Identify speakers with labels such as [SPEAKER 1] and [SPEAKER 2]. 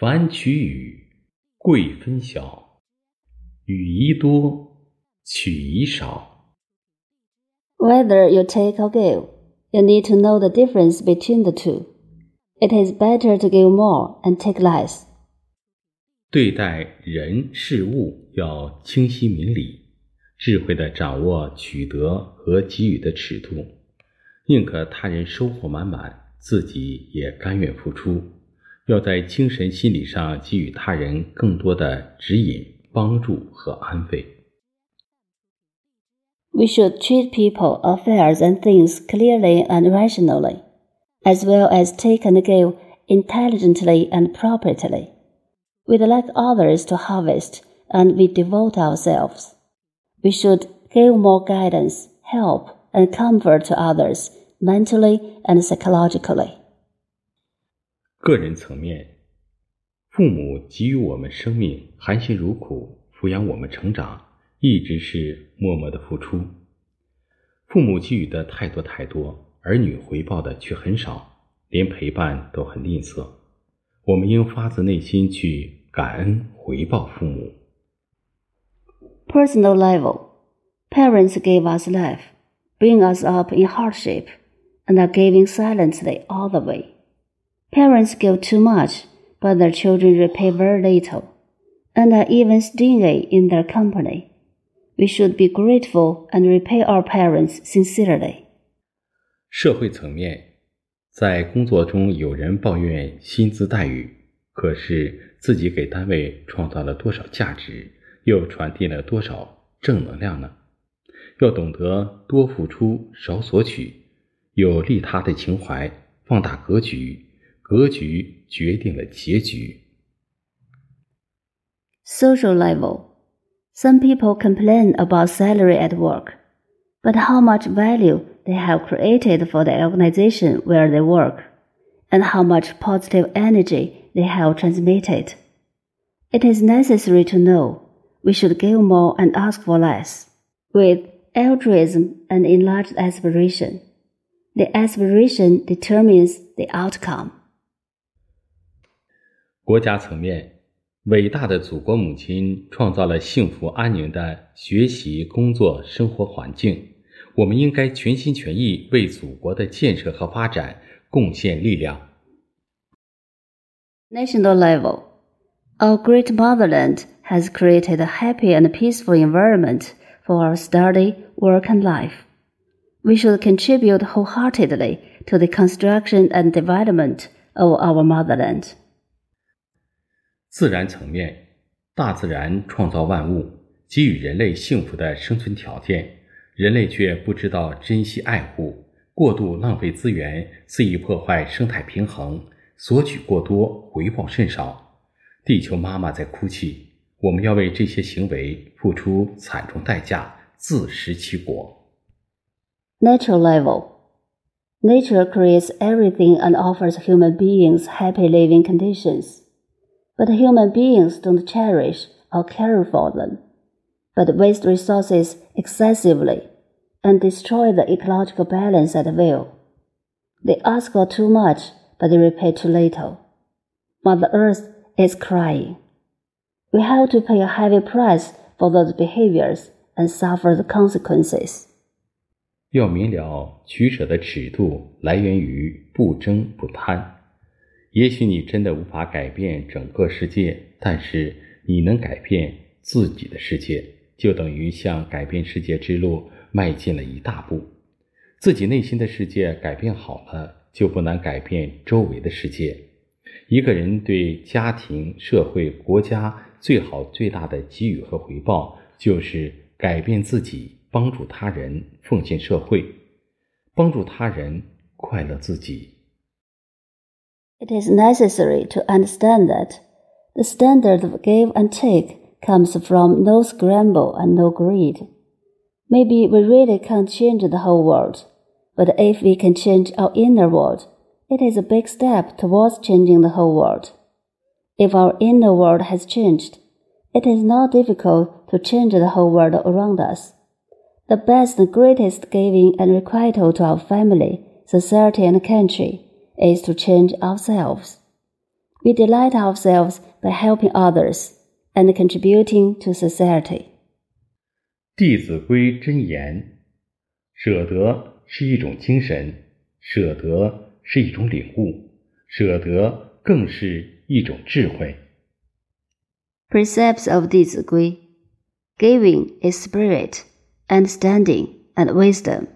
[SPEAKER 1] 凡取与，贵分晓。与宜多，取宜少。
[SPEAKER 2] Whether you take or give, you need to know the difference between the two. It is better to give more and take less.
[SPEAKER 1] 对待人事物要清晰明理，智慧的掌握取得和给予的尺度，宁可他人收获满满，自己也甘愿付出。要在精神心理上给予他人更多的指引、帮助和安慰。
[SPEAKER 2] We should treat people, affairs, and things clearly and rationally, as well as take and give intelligently and appropriately. We'd like others to harvest, and we devote ourselves. We should give more guidance, help, and comfort to others, mentally and psychologically.
[SPEAKER 1] 个人层面，父母给予我们生命，含辛茹苦抚养我们成长，一直是默默的付出。父母给予的太多太多，儿女回报的却很少，连陪伴都很吝啬。我们应发自内心去感恩回报父母。
[SPEAKER 2] Personal level. Parents gave us life, bring us up in hardship, and are giving silently all the way. Parents give too much, but their children repay very little, and are even stingy in their company. We should be grateful and repay our parents sincerely.
[SPEAKER 1] 社会层面，在工作中有人抱怨薪资待遇，可是自己给单位创造了多少价值，又传递了多少正能量呢？要懂得多付出少索取，有利他的情怀，放大格局，格局决定了结局。
[SPEAKER 2] Social level. Some people complain about salary at work, but how much value they have created for the organization where they work, and how much positive energy they have transmitted. It is necessary to know we should give more and ask for less, with altruism and enlarged aspiration. The aspiration determines the outcome.
[SPEAKER 1] 国家层面，伟大的祖国母亲创造了幸福安宁的学习、工作、生活环境。我们应该全心全意为祖国的建设和发展贡献力量。
[SPEAKER 2] National level. Our great motherland has created a happy and peaceful environment for our study, work, and life. We should contribute wholeheartedly to the construction and development of our motherland.
[SPEAKER 1] 自然层面，大自然创造万物，给予人类幸福的生存条件，人类却不知道珍惜爱护，过度浪费资源，肆意破坏生态平衡，索取过多，回报甚少。地球妈妈在哭泣，我们要为这些行为付出惨重代价，自食其果。
[SPEAKER 2] Natural level. Nature creates everything and offers human beings happy living conditions. But human beings don't cherish or care for them, but waste resources excessively and destroy the ecological balance at will. They ask for too much, but they repay too little. Mother Earth is crying. We have to pay a heavy price for those behaviors and suffer the consequences.
[SPEAKER 1] 要明了取舍的尺度来源于不争不贪。 也许你真的无法改变整个世界，但是你能改变自己的世界，就等于向改变世界之路迈进了一大步。自己内心的世界改变好了，就不难改变周围的世界。一个人对家庭、社会、国家最好、最大的给予和回报，就是改变自己，帮助他人，奉献社会，帮助他人，快乐自己。
[SPEAKER 2] It is necessary to understand that the standard of give and take comes from no scramble and no greed. Maybe we really can't change the whole world, but if we can change our inner world, it is a big step towards changing the whole world. If our inner world has changed, it is not difficult to change the whole world around us. The best and greatest giving and requital to our family, society, and country is to change ourselves. We delight ourselves by helping others and contributing to society.《
[SPEAKER 1] 弟子规》真言：舍得是一种精神，舍得是一种领悟，舍得更是一种智慧。
[SPEAKER 2] Precepts of 弟子规 Giving is spirit, understanding, and wisdom.